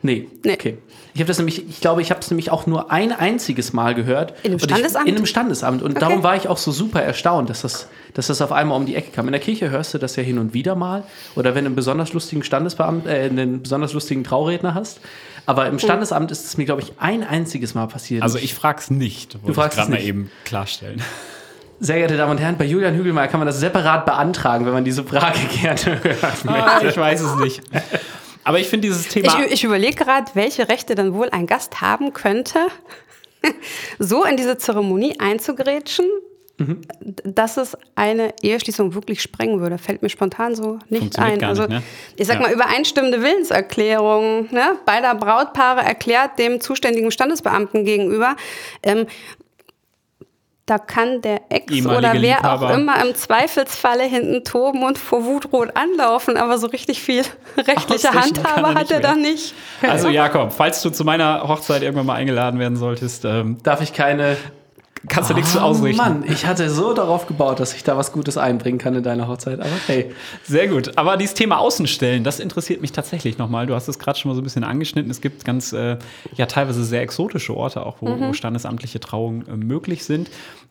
S3: Nee,
S4: Nee.
S3: okay. Ich habe das nämlich, ich glaube, ich habe es nämlich auch nur ein einziges Mal gehört.
S4: In einem
S3: Und ich,
S4: Standesamt?
S3: in einem Standesamt. Und
S4: Okay.
S3: darum war ich auch so super erstaunt, dass das, dass das auf einmal um die Ecke kam. In der Kirche hörst du das ja hin und wieder mal. Oder wenn du einen besonders lustigen Standesbeamt, äh, einen besonders lustigen Trauredner hast. Aber im Standesamt ist es mir, glaube ich, ein einziges Mal passiert.
S2: Also ich frage es nicht, wollte
S3: fragst
S2: ich gerade
S3: es
S2: mal eben klarstellen.
S3: Sehr geehrte Damen und Herren, bei Julian Hügelmeier kann man das separat beantragen, wenn man diese Frage [laughs] gerne hört.
S2: Ah, ich weiß es nicht. Aber ich finde dieses Thema.
S4: Ich, ich überlege gerade, welche Rechte dann wohl ein Gast haben könnte, [laughs] so in diese Zeremonie einzugrätschen, dass es eine Eheschließung wirklich sprengen würde. Fällt mir spontan so nicht ein.
S2: gar
S4: also,
S2: nicht, ne?
S4: ich sag
S2: Ja.
S4: mal, übereinstimmende Willenserklärung ne, beider Brautpaare erklärt dem zuständigen Standesbeamten gegenüber. Ähm, da kann der Ex
S2: Ehemalige
S4: oder wer auch
S2: Liebhaber.
S4: immer im Zweifelsfalle hinten toben und vor Wut rot anlaufen, aber so richtig viel [laughs] rechtliche Handhabe
S2: er
S4: hat er da nicht.
S2: Also Jakob, falls du zu meiner Hochzeit irgendwann mal eingeladen werden solltest, ähm,
S3: Darf ich keine
S2: kannst du nichts zu
S3: Oh
S2: ausrichten.
S3: Mann, ich hatte so darauf gebaut, dass ich da was Gutes einbringen kann in deiner Hochzeit. Aber hey,
S2: Sehr gut. Aber dieses Thema Außenstellen, das interessiert mich tatsächlich nochmal. Du hast es gerade schon mal so ein bisschen angeschnitten. Es gibt ganz, äh, ja, teilweise sehr exotische Orte, auch wo, wo standesamtliche Trauungen äh, möglich sind.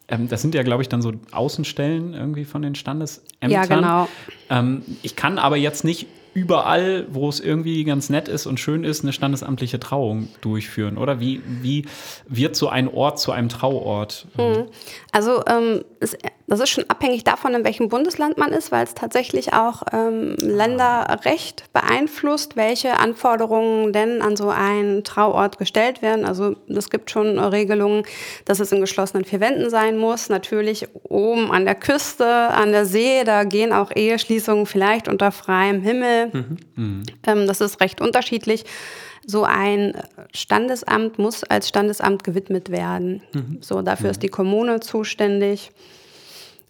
S2: Ähm, das sind ja, glaube ich, dann so Außenstellen irgendwie von den Standesämtern.
S4: Ja, genau.
S2: Ähm, ich kann aber jetzt nicht überall, wo es irgendwie ganz nett ist und schön ist, eine standesamtliche Trauung durchführen, oder? Wie, wie wird so ein Ort zu einem Trauort?
S4: Also ähm, es Das ist schon abhängig davon, in welchem Bundesland man ist, weil es tatsächlich auch ähm, Länderrecht beeinflusst, welche Anforderungen denn an so einen Trauort gestellt werden. Also es gibt schon Regelungen, dass es in geschlossenen vier Wänden sein muss. Natürlich oben an der Küste, an der See, da gehen auch Eheschließungen vielleicht unter freiem Himmel. Mhm. Ähm, das ist recht unterschiedlich so ein Standesamt muss als Standesamt gewidmet werden. Mhm. So, dafür mhm. ist die Kommune zuständig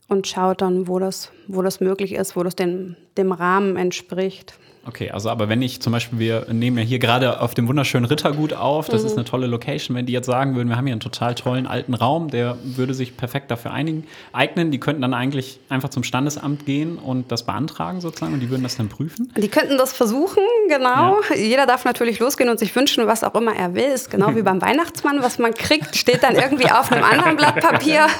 S4: und schaut dann, wo das, wo das möglich ist, wo das dem, dem Rahmen entspricht.
S2: Okay, also aber wenn ich zum Beispiel, wir nehmen ja hier gerade auf dem wunderschönen Rittergut auf, das mhm. ist eine tolle Location, wenn die jetzt sagen würden, wir haben hier einen total tollen alten Raum, der würde sich perfekt dafür einigen, eignen, die könnten dann eigentlich einfach zum Standesamt gehen und das beantragen sozusagen und die würden das dann prüfen?
S4: Die könnten das versuchen, genau. Ja. Jeder darf natürlich losgehen und sich wünschen, was auch immer er will. Ist genau wie [laughs] beim Weihnachtsmann, was man kriegt, steht dann irgendwie auf einem anderen Blatt Papier. [laughs]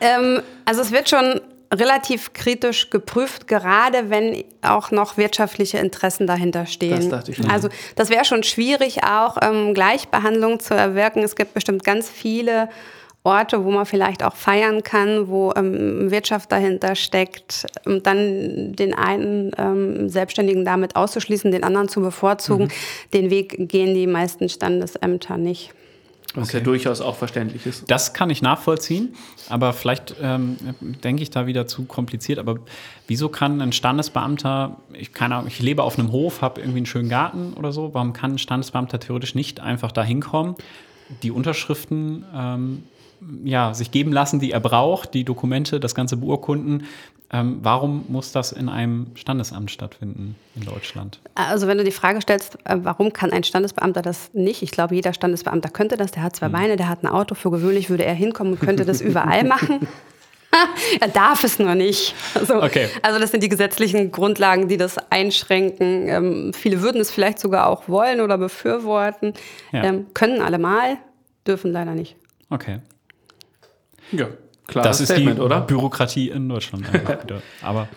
S4: Ähm, also es wird schon relativ kritisch geprüft, gerade wenn auch noch wirtschaftliche Interessen dahinter stehen. Das dachte ich. Also das wäre schon schwierig, auch ähm, Gleichbehandlung zu erwirken. Es gibt bestimmt ganz viele Orte, wo man vielleicht auch feiern kann, wo ähm, Wirtschaft dahinter steckt, und dann den einen ähm, Selbstständigen damit auszuschließen, den anderen zu bevorzugen, mhm. den Weg gehen die meisten Standesämter nicht.
S3: Was okay. ja durchaus auch verständlich ist.
S2: Das kann ich nachvollziehen, aber vielleicht ähm, denke ich da wieder zu kompliziert. Aber wieso kann ein Standesbeamter, ich keine Ahnung, ich lebe auf einem Hof, habe irgendwie einen schönen Garten oder so, warum kann ein Standesbeamter theoretisch nicht einfach da hinkommen, die Unterschriften ähm, ja, sich geben lassen, die er braucht, die Dokumente, das ganze beurkunden. Ähm, warum muss das in einem Standesamt stattfinden in Deutschland?
S4: Also wenn du die Frage stellst, äh, warum kann ein Standesbeamter das nicht? Ich glaube, jeder Standesbeamter könnte das. Der hat zwei hm. Beine, der hat ein Auto. Für gewöhnlich würde er hinkommen und könnte das [laughs] überall machen. [laughs] er darf es nur nicht. Also, okay. also das sind die gesetzlichen Grundlagen, die das einschränken. Ähm, viele würden es vielleicht sogar auch wollen oder befürworten. Ja. Ähm, können alle mal, dürfen leider nicht.
S2: Okay.
S3: Ja,
S2: klar. Das ist Statement, die oder? Bürokratie in Deutschland. [laughs] Aber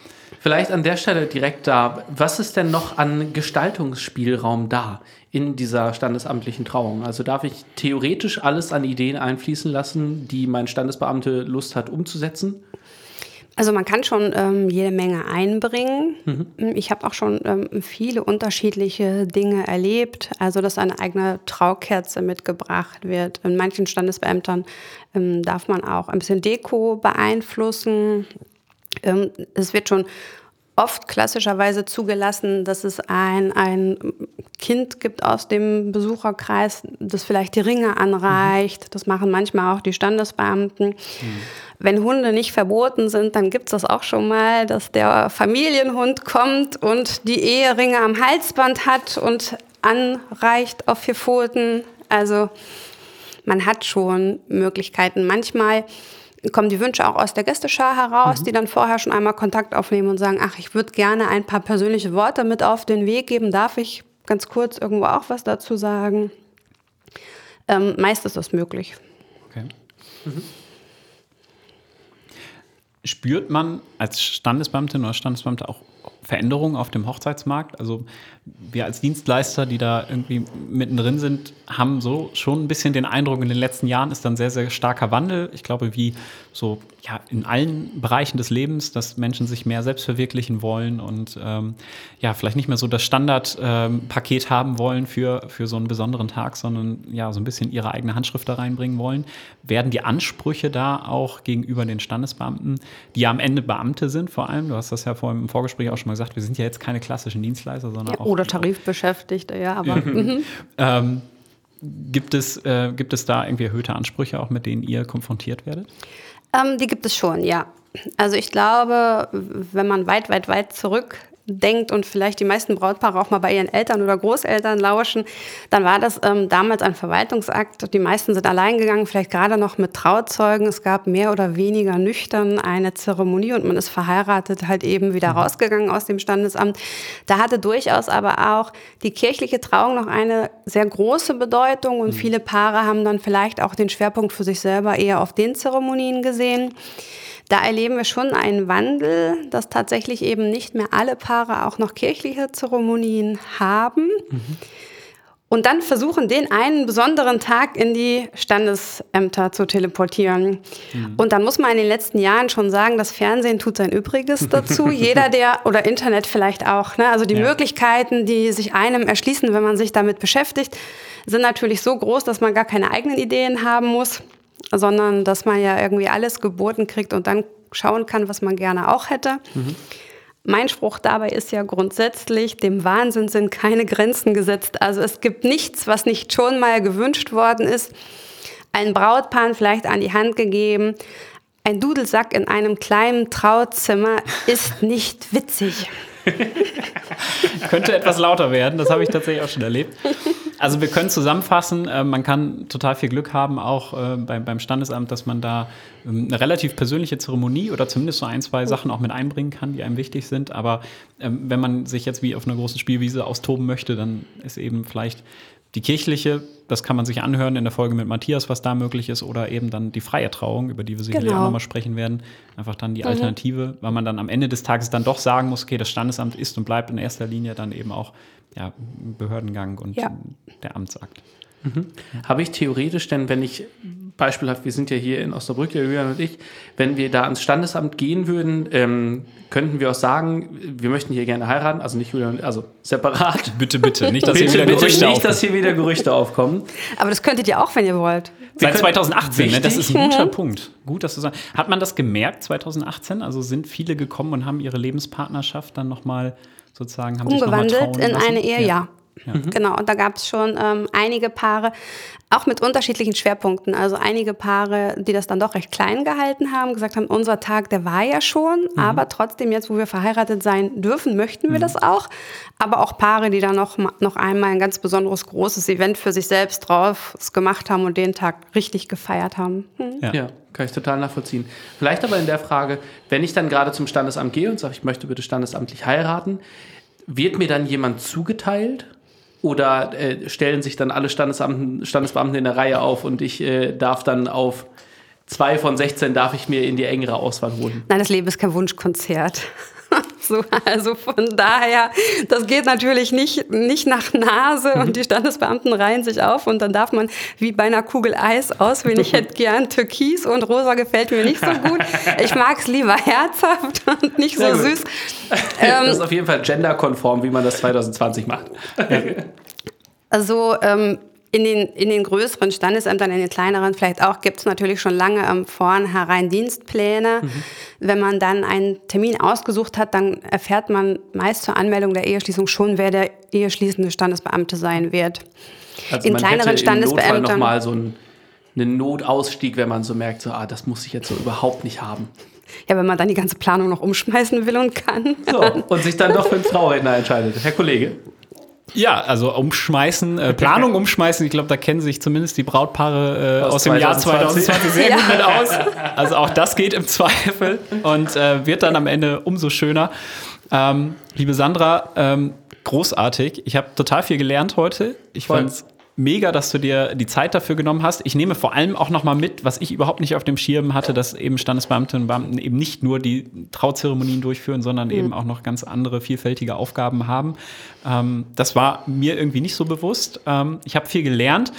S3: Vielleicht an der Stelle direkt da, was ist denn noch an Gestaltungsspielraum da in dieser standesamtlichen Trauung? Also darf ich theoretisch alles an Ideen einfließen lassen, die mein Standesbeamte Lust hat umzusetzen?
S4: Also man kann schon ähm, jede Menge einbringen. Mhm. Ich habe auch schon ähm, viele unterschiedliche Dinge erlebt. Also dass eine eigene Traukerze mitgebracht wird. In manchen Standesbeämtern ähm, darf man auch ein bisschen Deko beeinflussen. Ähm, es wird schon oft klassischerweise zugelassen, dass es ein, ein Kind gibt aus dem Besucherkreis, das vielleicht die Ringe anreicht. Mhm. Das machen manchmal auch die Standesbeamten. Mhm. Wenn Hunde nicht verboten sind, dann gibt es das auch schon mal, dass der Familienhund kommt und die Eheringe am Halsband hat und anreicht auf vier Pfoten. Also man hat schon Möglichkeiten. Manchmal kommen die Wünsche auch aus der Gästeschar heraus, mhm. die dann vorher schon einmal Kontakt aufnehmen und sagen, ach, ich würde gerne ein paar persönliche Worte mit auf den Weg geben. Darf ich ganz kurz irgendwo auch was dazu sagen? Ähm, meist ist das möglich. Okay. Mhm.
S2: Spürt man als Standesbeamtin oder Standesbeamte auch Veränderungen auf dem Hochzeitsmarkt? Also wir als Dienstleister, die da irgendwie mittendrin sind, haben so schon ein bisschen den Eindruck, in den letzten Jahren ist dann sehr, sehr starker Wandel. Ich glaube, wie so ja, in allen Bereichen des Lebens, dass Menschen sich mehr selbst verwirklichen wollen und ähm, ja, vielleicht nicht mehr so das Standardpaket ähm, haben wollen für, für so einen besonderen Tag, sondern ja, so ein bisschen ihre eigene Handschrift da reinbringen wollen. Werden die Ansprüche da auch gegenüber den Standesbeamten, die ja am Ende Beamte sind vor allem, du hast das ja vorhin im Vorgespräch auch schon mal gesagt, wir sind ja jetzt keine klassischen Dienstleister, sondern
S4: ja, auch oder Tarifbeschäftigte, ja, aber. Mhm.
S2: ähm, gibt, es, äh, gibt es da irgendwie erhöhte Ansprüche, auch mit denen ihr konfrontiert werdet?
S4: Ähm, die gibt es schon, ja. Also ich glaube, wenn man weit, weit, weit zurück denkt und vielleicht die meisten Brautpaare auch mal bei ihren Eltern oder Großeltern lauschen, dann war das ähm, damals ein Verwaltungsakt. Die meisten sind allein gegangen, vielleicht gerade noch mit Trauzeugen. Es gab mehr oder weniger nüchtern eine Zeremonie und man ist verheiratet halt eben wieder mhm. rausgegangen aus dem Standesamt. Da hatte durchaus aber auch die kirchliche Trauung noch eine sehr große Bedeutung und mhm. viele Paare haben dann vielleicht auch den Schwerpunkt für sich selber eher auf den Zeremonien gesehen. Da erleben wir schon einen Wandel, dass tatsächlich eben nicht mehr alle Paare auch noch kirchliche Zeremonien haben. Mhm. und dann versuchen, den einen besonderen Tag in die Standesämter zu teleportieren. Mhm. Und dann muss man in den letzten Jahren schon sagen, das Fernsehen tut sein Übriges [laughs] dazu. Jeder, der, oder Internet vielleicht auch, ne? also die ja. Möglichkeiten, die sich einem erschließen, wenn man sich damit beschäftigt, sind natürlich so groß, dass man gar keine eigenen Ideen haben muss, sondern dass man ja irgendwie alles geboten kriegt und dann schauen kann, was man gerne auch hätte. Mhm. Mein Spruch dabei ist ja grundsätzlich, dem Wahnsinn sind keine Grenzen gesetzt. Also es gibt nichts, was nicht schon mal gewünscht worden ist. Ein Brautpaar vielleicht an die Hand gegeben. Ein Dudelsack in einem kleinen Trauzimmer ist nicht witzig. [laughs]
S2: Könnte etwas lauter werden, das habe ich tatsächlich auch schon erlebt. Also wir können zusammenfassen, äh, man kann total viel Glück haben, auch äh, beim, beim Standesamt, dass man da ähm, eine relativ persönliche Zeremonie oder zumindest so ein, zwei Sachen auch mit einbringen kann, die einem wichtig sind. Aber ähm, wenn man sich jetzt wie auf einer großen Spielwiese austoben möchte, dann ist eben vielleicht die kirchliche, das kann man sich anhören in der Folge mit Matthias, was da möglich ist, oder eben dann die freie Trauung, über die wir sicherlich genau. auch nochmal sprechen werden. Einfach dann die mhm. Alternative, weil man dann am Ende des Tages dann doch sagen muss, okay, das Standesamt ist und bleibt in erster Linie dann eben auch ja, Behördengang und ja. der Amtsakt.
S3: Mhm. Habe ich theoretisch denn, wenn ich beispielhaft, wir sind ja hier in Osnabrück, der Julian und ich, wenn wir da ans Standesamt gehen würden, ähm, könnten wir auch sagen, wir möchten hier gerne heiraten, also nicht Julian, also separat. [laughs]
S2: Bitte, bitte, nicht, dass
S3: bitte,
S2: hier wieder
S3: Gerüchte nicht, dass hier wieder Gerüchte aufkommen.
S4: Aber das könntet ihr auch, wenn ihr wollt.
S2: Seit 2018, ne? das ist ein guter mhm. Punkt. Gut, dass du sagst. Hat man das gemerkt 2018? Also sind viele gekommen und haben ihre Lebenspartnerschaft dann nochmal sozusagen haben
S4: umgewandelt in eine Ehe, ja. ja. Ja. Mhm. Genau, und da gab es schon ähm, einige Paare, auch mit unterschiedlichen Schwerpunkten. Also einige Paare, die das dann doch recht klein gehalten haben, gesagt haben, unser Tag, der war ja schon, mhm. aber trotzdem jetzt, wo wir verheiratet sein dürfen, möchten wir mhm. das auch. Aber auch Paare, die dann noch, noch einmal ein ganz besonderes großes Event für sich selbst drauf gemacht haben und den Tag richtig gefeiert haben.
S3: Mhm. Ja. ja. Kann ich total nachvollziehen. Vielleicht aber in der Frage, wenn ich dann gerade zum Standesamt gehe und sage, ich möchte bitte standesamtlich heiraten, wird mir dann jemand zugeteilt? Oder äh, stellen sich dann alle Standesbeamten, Standesbeamten in der Reihe auf und ich äh, darf dann auf zwei von 16 darf ich mir in die engere Auswahl holen?
S4: Nein, das Leben ist kein Wunschkonzert. So, also von daher, das geht natürlich nicht, nicht nach Nase und die Standesbeamten reihen sich auf und dann darf man wie bei einer Kugel Eis auswählen. Ich [laughs] hätte gern Türkis und rosa gefällt mir nicht so gut. Ich mag es lieber herzhaft und nicht so süß.
S3: das ist ähm, auf jeden Fall genderkonform, wie man das 2020 macht.
S4: Also ähm, in den, in den größeren Standesämtern, in den kleineren vielleicht auch, gibt es natürlich schon lange ähm, vornherein Dienstpläne. Mhm. Wenn man dann einen Termin ausgesucht hat, dann erfährt man meist zur Anmeldung der Eheschließung schon, wer der eheschließende Standesbeamte sein wird.
S3: Also in kleineren Standesbeamten. nochmal so ein, einen Notausstieg, wenn man so merkt, so, ah, das muss ich jetzt so überhaupt nicht haben.
S4: Ja, wenn man dann die ganze Planung noch umschmeißen will und kann.
S3: So, und sich dann doch für einen Trauredner [laughs] entscheidet. Herr Kollege.
S2: Ja, also umschmeißen, äh, [laughs] Planung umschmeißen, ich glaube, da kennen sich zumindest die Brautpaare äh, aus, aus, dem 2020. Jahr 2020 sehr ja. gut mit [laughs] aus. Also auch das geht im Zweifel und äh, wird dann am Ende umso schöner. Ähm, liebe Sandra, ähm, großartig. Ich habe total viel gelernt heute. Ich fand es mega, dass du dir die Zeit dafür genommen hast. Ich nehme vor allem auch noch mal mit, was ich überhaupt nicht auf dem Schirm hatte, dass eben Standesbeamtinnen und Beamten eben nicht nur die Trauzeremonien durchführen, sondern mhm. eben auch noch ganz andere vielfältige Aufgaben haben. Ähm, das war mir irgendwie nicht so bewusst. Ähm, ich habe viel gelernt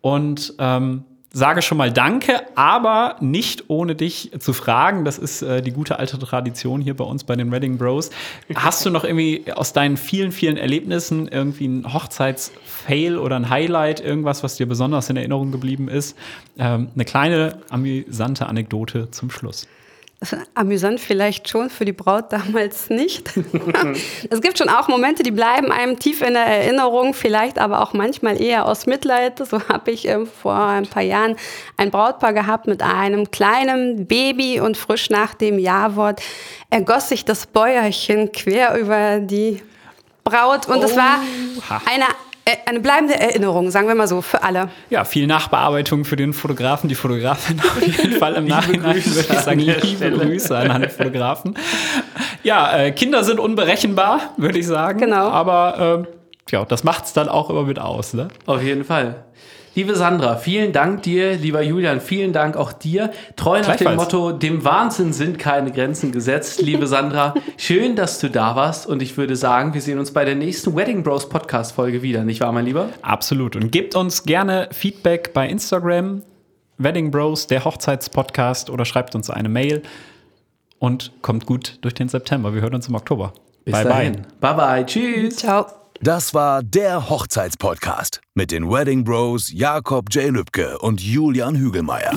S2: und ähm, sage schon mal Danke, aber nicht ohne dich zu fragen. Das ist äh, die gute alte Tradition hier bei uns bei den Reading Bros. Hast du noch irgendwie aus deinen vielen, vielen Erlebnissen irgendwie ein Hochzeitsfail oder ein Highlight, irgendwas, was dir besonders in Erinnerung geblieben ist? Ähm, eine kleine amüsante Anekdote zum Schluss.
S4: Amüsant vielleicht schon, für die Braut damals nicht. [laughs] es gibt schon auch Momente, die bleiben einem tief in der Erinnerung, vielleicht aber auch manchmal eher aus Mitleid. So habe ich äh, vor ein paar Jahren ein Brautpaar gehabt mit einem kleinen Baby und frisch nach dem Ja-Wort ergoss sich das Bäuerchen quer über die Braut und es war eine eine bleibende Erinnerung, sagen wir mal so, für alle.
S2: Ja, viel Nachbearbeitung für den Fotografen, die Fotografin auf jeden Fall im Nachhinein, würde ich sagen, liebe Grüße an alle Fotografen. Ja, äh, Kinder sind unberechenbar, würde ich sagen.
S4: Genau.
S2: Aber äh, ja, das macht es dann auch immer mit aus, ne?
S3: Auf jeden Fall. Liebe Sandra, vielen Dank dir. Lieber Julian, vielen Dank auch dir. Treu nach dem Motto, dem Wahnsinn sind keine Grenzen gesetzt. Liebe Sandra, [laughs] schön, dass du da warst. Und ich würde sagen, wir sehen uns bei der nächsten Wedding Bros Podcast Folge wieder. Nicht wahr, mein Lieber?
S2: Absolut. Und gebt uns gerne Feedback bei Instagram. Wedding Bros, der Hochzeitspodcast oder schreibt uns eine Mail und kommt gut durch den September. Wir hören uns im Oktober.
S3: Bis bye dahin. bye. Bye bye. Tschüss.
S4: Ciao.
S1: Das war der Hochzeitspodcast mit den Wedding Bros Jakob J. Lübke und Julian Hügelmeier.